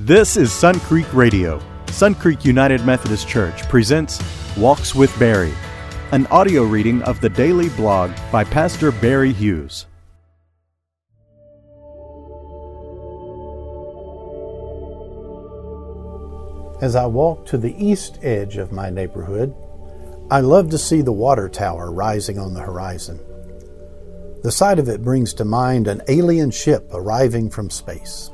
This is Sun Creek Radio. Sun Creek United Methodist Church presents Walks with Barry, an audio reading of the daily blog by Pastor Barry Hughes. As I walk to the east edge of my neighborhood, I love to see the water tower rising on the horizon. The sight of it brings to mind an alien ship arriving from space.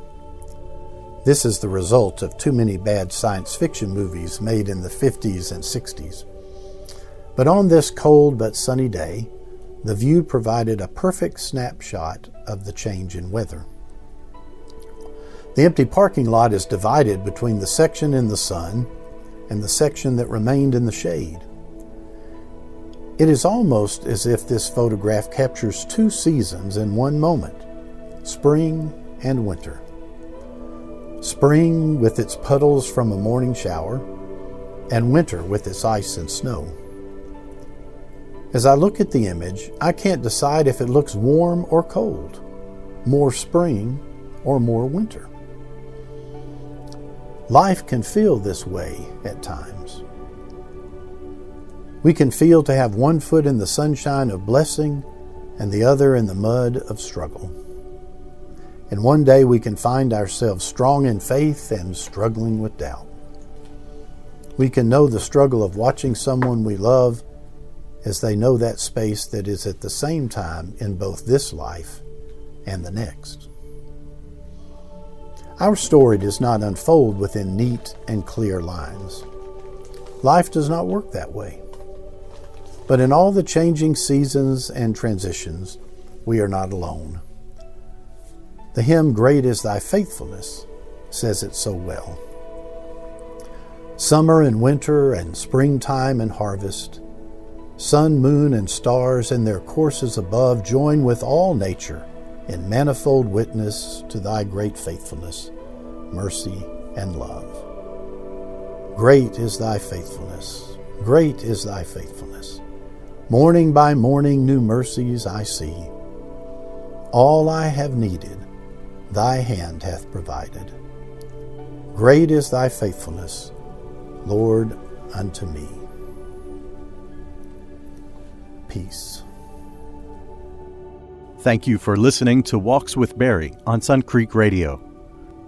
This is the result of too many bad science fiction movies made in the 50s and 60s. But on this cold but sunny day, the view provided a perfect snapshot of the change in weather. The empty parking lot is divided between the section in the sun and the section that remained in the shade. It is almost as if this photograph captures two seasons in one moment spring and winter. Spring with its puddles from a morning shower, and winter with its ice and snow. As I look at the image, I can't decide if it looks warm or cold, more spring or more winter. Life can feel this way at times. We can feel to have one foot in the sunshine of blessing and the other in the mud of struggle. And one day we can find ourselves strong in faith and struggling with doubt. We can know the struggle of watching someone we love as they know that space that is at the same time in both this life and the next. Our story does not unfold within neat and clear lines. Life does not work that way. But in all the changing seasons and transitions, we are not alone. The hymn, Great is Thy Faithfulness, says it so well. Summer and winter and springtime and harvest, sun, moon, and stars in their courses above join with all nature in manifold witness to Thy great faithfulness, mercy, and love. Great is Thy faithfulness. Great is Thy faithfulness. Morning by morning, new mercies I see. All I have needed, thy hand hath provided. Great is thy faithfulness, Lord, unto me. Peace. Thank you for listening to Walks with Barry on Sun Creek Radio.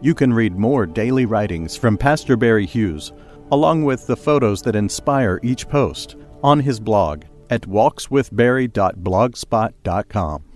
You can read more daily writings from Pastor Barry Hughes, along with the photos that inspire each post, on his blog at walkswithbarry.blogspot.com.